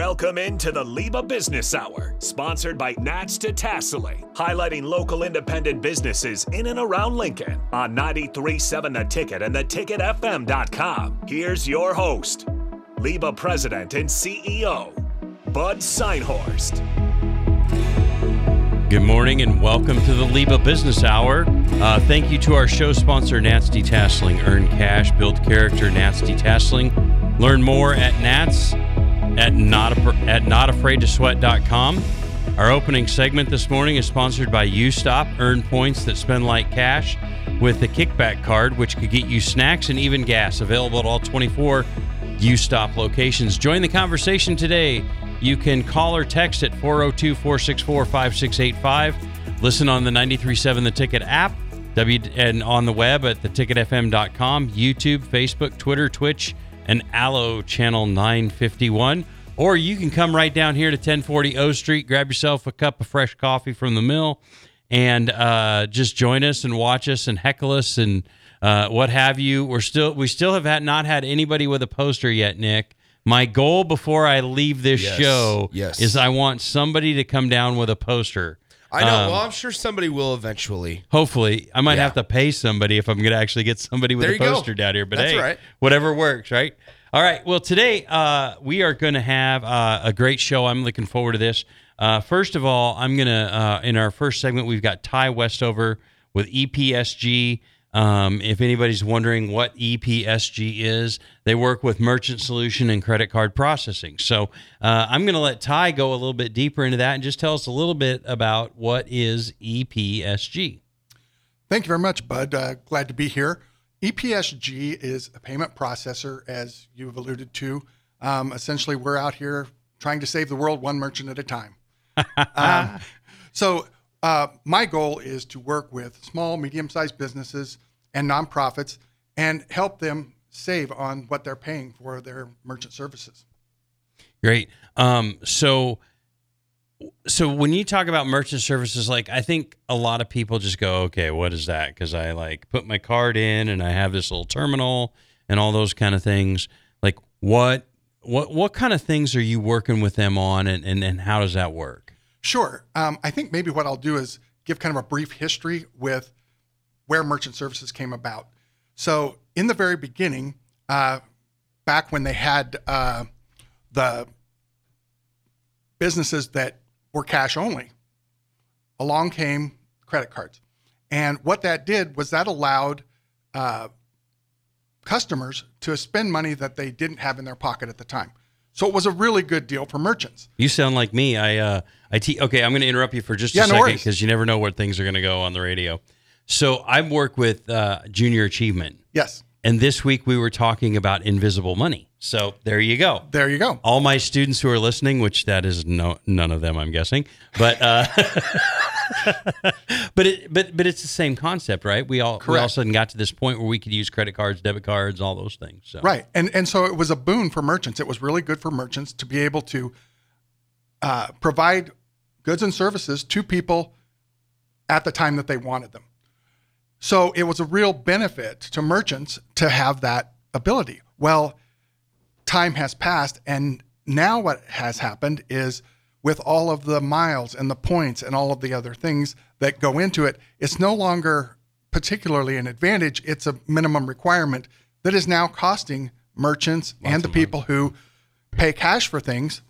Welcome into the Liba Business Hour, sponsored by Nats Detasseling, highlighting local independent businesses in and around Lincoln on 93.7 The Ticket and theticketfm.com. Here's your host, Liba President and CEO, Bud Synhorst. Good morning and welcome to the Liba Business Hour. Uh, thank you to our show sponsor, Nats Detasseling. Earn cash, build character, Nats Detasseling. Learn more at Nats at not at notafraidtosweat.com. Our opening segment this morning is sponsored by UStop. Earn points that spend like cash with the kickback card, which could get you snacks and even gas. Available at all 24 UStop locations. Join the conversation today. You can call or text at 402 464 5685. Listen on the 937 The Ticket app w- and on the web at theticketfm.com, YouTube, Facebook, Twitter, Twitch and Allo Channel 951. Or you can come right down here to 1040 O Street, grab yourself a cup of fresh coffee from the mill, and uh, just join us and watch us and heckle us and uh, what have you. We're still we still have had not had anybody with a poster yet, Nick. My goal before I leave this Yes, show yes. is I want somebody to come down with a poster. I know. Um, well, I'm sure somebody will eventually. Hopefully, I might Yeah. have to pay somebody if I'm going to actually get somebody with a you go. poster down here. But That's hey, right. whatever works, right? All right. Well, today uh, we are going to have uh, a great show. I'm looking forward to this. Uh, first of all, I'm going to uh, in our first segment we've got Ty Westover with EPSG. Um, if anybody's wondering what EPSG is, they work with merchant solution and credit card processing. So uh, I'm going to let Ty go a little bit deeper into that and just tell us a little bit about what is EPSG. Thank you very much, Bud. Uh, glad to be here. EPSG is a payment processor, as you've alluded to. Um, essentially, we're out here trying to save the world one merchant at a time. Um, so, uh, my goal is to work with small, medium sized businesses and nonprofits and help them save on what they're paying for their merchant services. Great. Um, so, so when you talk about merchant services, like I think a lot of people just go, okay, what is that? Because I like put my card in and I have this little terminal and all those kind of things. Like what, what, what kind of things are you working with them on, and and, and how does that work? Sure. Um, I think maybe what I'll do is give kind of a brief history with where merchant services came about. So, in the very beginning, uh, back when they had uh, the businesses that were cash only, along came credit cards. And what that did was that allowed uh, customers to spend money that they didn't have in their pocket at the time. So, it was a really good deal for merchants. You sound like me. I uh, I te- okay. I'm going to interrupt you for just Yeah, a second because you never know where things are going to go on the radio. So I work with uh, Junior Achievement. Yes, And this week we were talking about invisible money. So there you go. there you go. All my students who are listening, which that is no none of them, I'm guessing, but uh, but it but but it's the same concept, right? We all we all of a sudden got to this point where we could use credit cards, debit cards, all those things. So Right. And and so it was a boon for merchants. It was really good for merchants to be able to uh, provide goods and services to people at the time that they wanted them. So it was a real benefit to merchants to have that ability. Well, time has passed and now what has happened is with all of the miles and the points and all of the other things that go into it, it's no longer particularly an advantage. It's a minimum requirement that is now costing merchants and the people who pay cash for things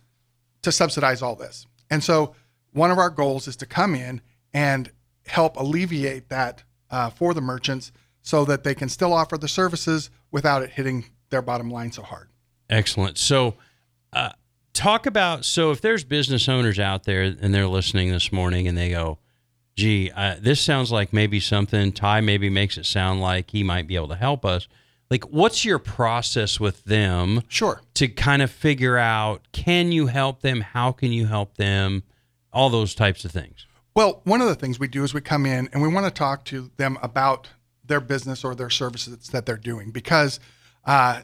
to subsidize all this. And so one of our goals is to come in and help alleviate that uh, for the merchants so that they can still offer the services without it hitting their bottom line so hard. excellent. So uh, talk about so if there's business owners out there and they're listening this morning and they go, "Gee, uh, this sounds like maybe something." Ty maybe makes it sound like he might be able to help us. Like, what's your process with them? Sure. to kind of figure out can you help them how can you help them all those types of things Well, one of the things we do is we come in and we want to talk to them about their business or their services that they're doing because uh,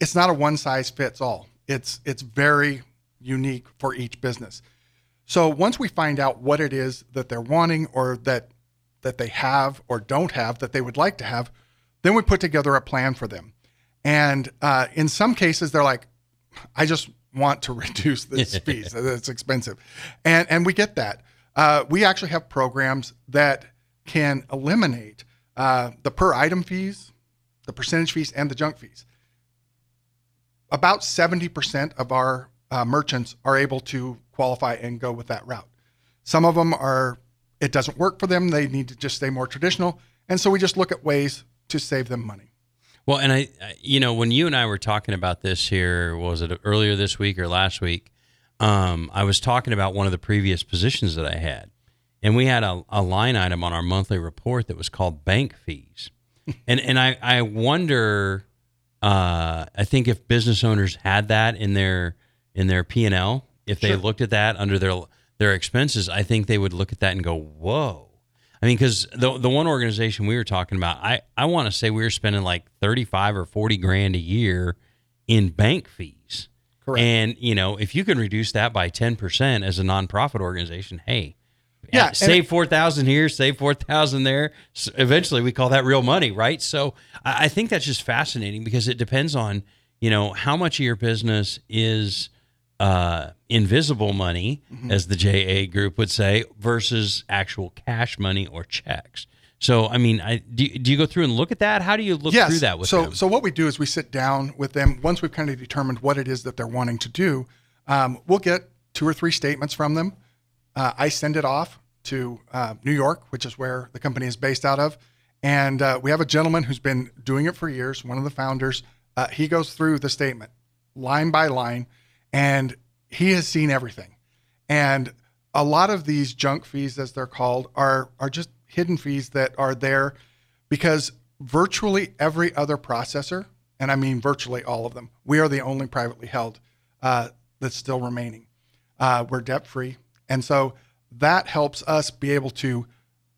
it's not a one size fits all. It's it's very unique for each business. So once we find out what it is that they're wanting or that that they have or don't have that they would like to have, then we put together a plan for them. And uh, in some cases, they're like, I just want to reduce this fees. It's expensive, and and we get that. Uh, we actually have programs that can eliminate uh, the per item fees, the percentage fees, and the junk fees. About seventy percent of our uh, merchants are able to qualify and go with that route. Some of them are it doesn't work for them. They need to just stay more traditional, and so we just look at ways to save them money. Well, and I, you know, when you and I were talking about this here, was it earlier this week or last week? Um, I was talking about one of the previous positions that I had, and we had a, a line item on our monthly report that was called bank fees, and and I I wonder, uh, I think if business owners had that in their in their P and L, if they Sure. looked at that under their their expenses, I think they would look at that and go, whoa. I mean, because the the one organization we were talking about, I I want to say we were spending like thirty five or forty grand a year in bank fees. Correct. And you know, if you can reduce that by ten percent as a nonprofit organization, hey, Yeah, save four thousand here, save four thousand there. S eventually, we call that real money, right? So I, I think that's just fascinating because it depends on you know how much of your business is uh, invisible money, Mm-hmm. as the JA group would say, versus actual cash money or checks. So, I mean, I do, do you go through and look at that? How do you look yes. through that with so them? so what we do is we sit down with them once we've kind of determined what it is that they're wanting to do. Um, we'll get two or three statements from them. Uh, I send it off to uh, New York, which is where the company is based out of, and uh, we have a gentleman who's been doing it for years. One of the founders. Uh, he goes through the statement line by line, and he has seen everything. And a lot of these junk fees, as they're called, are are just hidden fees that are there because virtually every other processor, and I mean virtually all of them, we are the only privately held uh, that's still remaining. Uh, we're debt free, and so that helps us be able to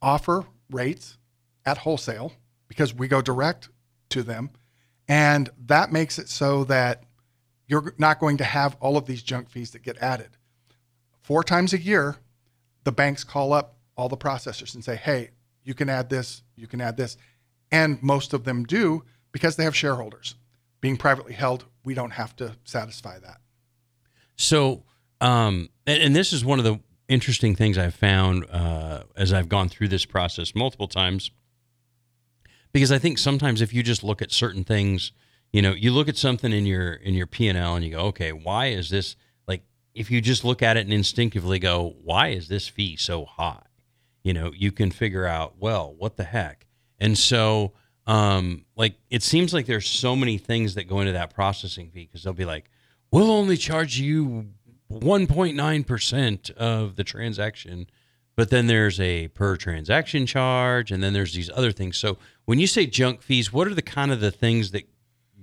offer rates at wholesale because we go direct to them, and that makes it so that you're not going to have all of these junk fees that get added. Four times a year, the banks call up all the processors and say, hey, you can add this, you can add this. And most of them do because they have shareholders. Being privately held, we don't have to satisfy that. So, um, and, and this is one of the interesting things I've found uh, as I've gone through this process multiple times. Because I think sometimes if you just look at certain things, you know, you look at something in your in your P and L and you go, okay, why is this like? If you just look at it and instinctively go, why is this fee so high? You know, you can figure out, well, what the heck? And so, um, like, it seems like there's so many things that go into that processing fee because they'll be like, we'll only charge you 1.9% of the transaction. But then there's a per transaction charge, and then there's these other things. So when you say junk fees, what are the kind of the things that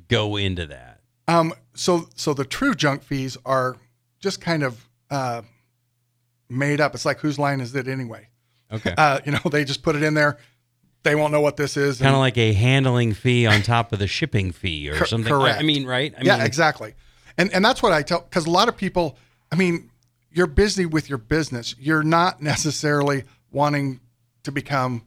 go into that? Um, so, so the true junk fees are just kind of uh, made up. It's like whose line is it anyway? Okay. Uh, you know, they just put it in there. They won't know what this is. kind of like a handling fee on top of the shipping fee or Cor- something. I- I mean, right? I yeah, mean, exactly. And and that's what I tell because a lot of people. I mean, you're busy with your business. You're not necessarily wanting to become,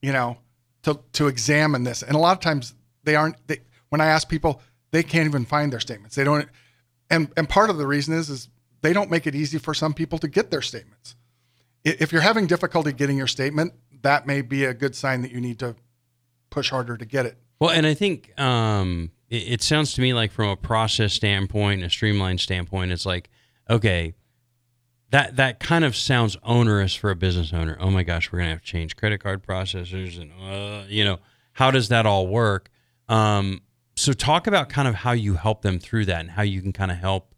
you know, to to examine this. And a lot of times they aren't. They, when I ask people, they can't even find their statements. They don't. And and part of the reason is is they don't make it easy for some people to get their statements. If you're having difficulty getting your statement, that may be a good sign that you need to push harder to get it. Well, and I think um, it, it sounds to me like from a process standpoint, a streamlined standpoint, it's like, okay, that that kind of sounds onerous for a business owner. Oh my gosh, we're gonna have to change credit card processors, and uh, you know, how does that all work? Um, so, talk about kind of how you help them through that, and how you can kind of help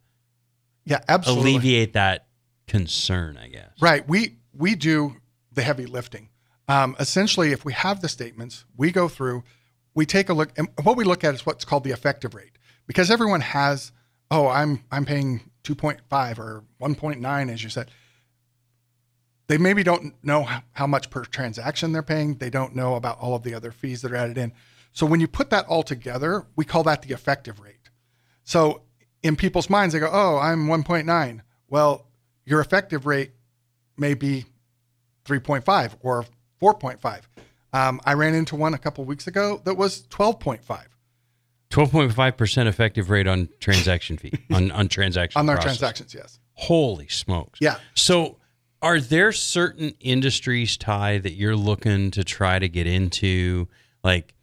Yeah, absolutely. alleviate that concern. I guess. Right. We we do the heavy lifting. Um, essentially, if we have the statements, we go through, we take a look, and what we look at is what's called the effective rate, because everyone has, oh, I'm I'm paying 2.5 or 1.9, as you said. They maybe don't know how- much per transaction they're paying. They don't know about all of the other fees that are added in. So when you put that all together, we call that the effective rate. So in people's minds, they go, "Oh, I'm 1.9." Well, your effective rate may be 3.5 or 4.5. Um, I ran into one a couple weeks ago that was 12.5. 12.5% effective rate on transaction fee on on transaction on their process. transactions. Yes. Holy smokes. Yeah. So are there certain industries, Ty, that you're looking to try to get into? Like,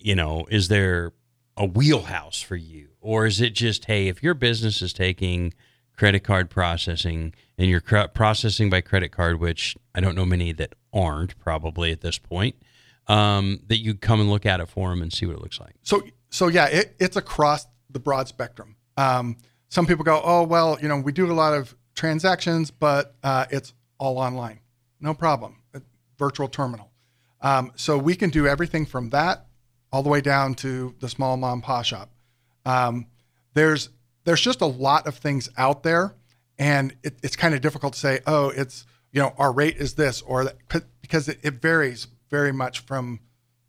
you know, is there a wheelhouse for you? Or is it just, hey, if your business is taking credit card processing and you're processing by credit card, which I don't know many that aren't probably at this point, um, that you come and look at it for them and see what it looks like? So so yeah, it, it's across the broad spectrum. Um, some people go, oh well, you know, we do a lot of transactions, but uh, it's all online. No problem. A virtual terminal. Um, so we can do everything from that all the way down to the small mom and pop shop. Um, there's there's just a lot of things out there, and it, it's kind of difficult to say, oh, it's you know our rate is this or that because it, it varies very much from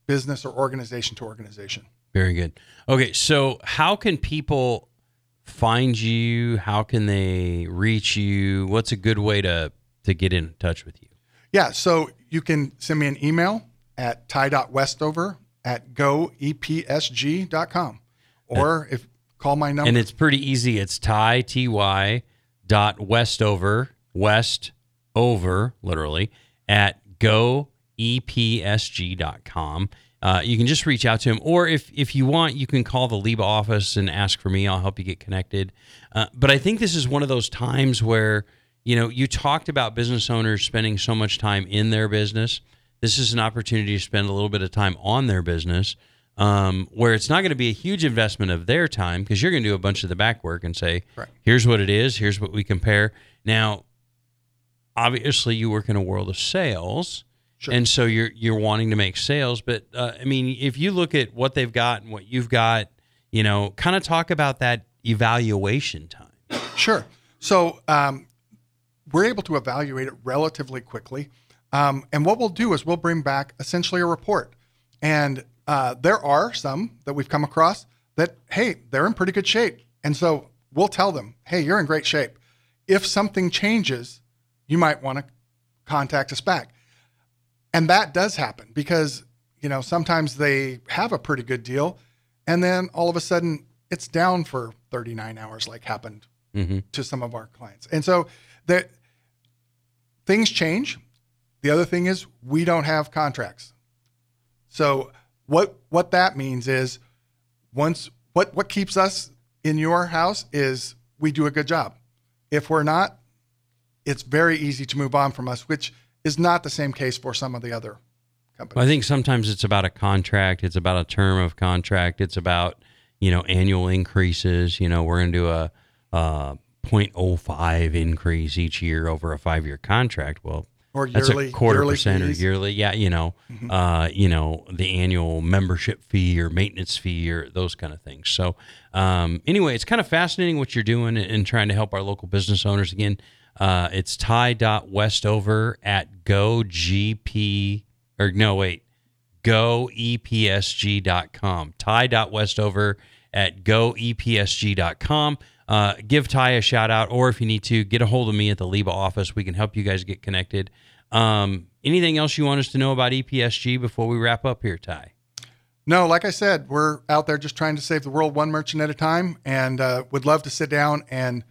business or organization to organization. Very good. Okay, so how can people find you? How can they reach you? What's a good way to to get in touch with you? Yeah, so you can send me an email at ty.westover at goepsg.com or if call my number. And it's pretty easy. It's Ty T Y dot Westover West over literally at go e p s g goepsg.com. Uh, you can just reach out to him, or if if you want, you can call the Liba office and ask for me. I'll help you get connected. Uh, but I think this is one of those times where you know you talked about business owners spending so much time in their business. This is an opportunity to spend a little bit of time on their business, um, where it's not going to be a huge investment of their time because you're going to do a bunch of the back work and say, Right. "Here's what it is. Here's what we compare." Now, obviously, you work in a world of sales. Sure. And so you're you're wanting to make sales, but uh, I mean, if you look at what they've got and what you've got, you know, kind of talk about that evaluation time. Sure. So um, we're able to evaluate it relatively quickly. Um, and what we'll do is we'll bring back essentially a report. And uh, there are some that we've come across that, hey, they're in pretty good shape. And so we'll tell them, hey, you're in great shape. If something changes, you might want to contact us back. And that does happen because, you know, sometimes they have a pretty good deal and then all of a sudden it's down for 39 hours, like happened Mm-hmm. to some of our clients. And so that things change. The other thing is we don't have contracts. So what what that means is once what what keeps us in your house is we do a good job. If we're not, it's very easy to move on from us, which is not the same case for some of the other companies. Well, I think sometimes it's about a contract. It's about a term of contract. It's about you know annual increases. You know, we're going to do a, a 0.05 increase each year over a five year contract. Well, Or that's a quarter yearly percent or yearly. Yeah, you know, uh, you know the annual membership fee or maintenance fee or those kind of things. So um, anyway, it's kind of fascinating what you're doing and, trying to help our local business owners. Again, uh, it's ty.westover at gogp or no wait goepsg.com. Ty.westover at goepsg.com. Uh, give Ty a shout out, or if you need to, get a hold of me at the Liba office. We can help you guys get connected. Um, anything else you want us to know about EPSG before we wrap up here, Ty? No, like I said, we're out there just trying to save the world one merchant at a time, and uh, would love to sit down and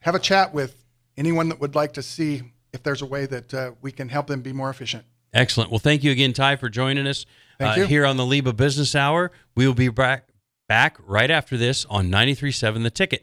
have a chat with anyone that would like to see if there's a way that uh, we can help them be more efficient. Excellent. Well, thank you again, Ty, for joining us uh, here on the Liba Business Hour. We will be back back right after this on 93.7 The Ticket.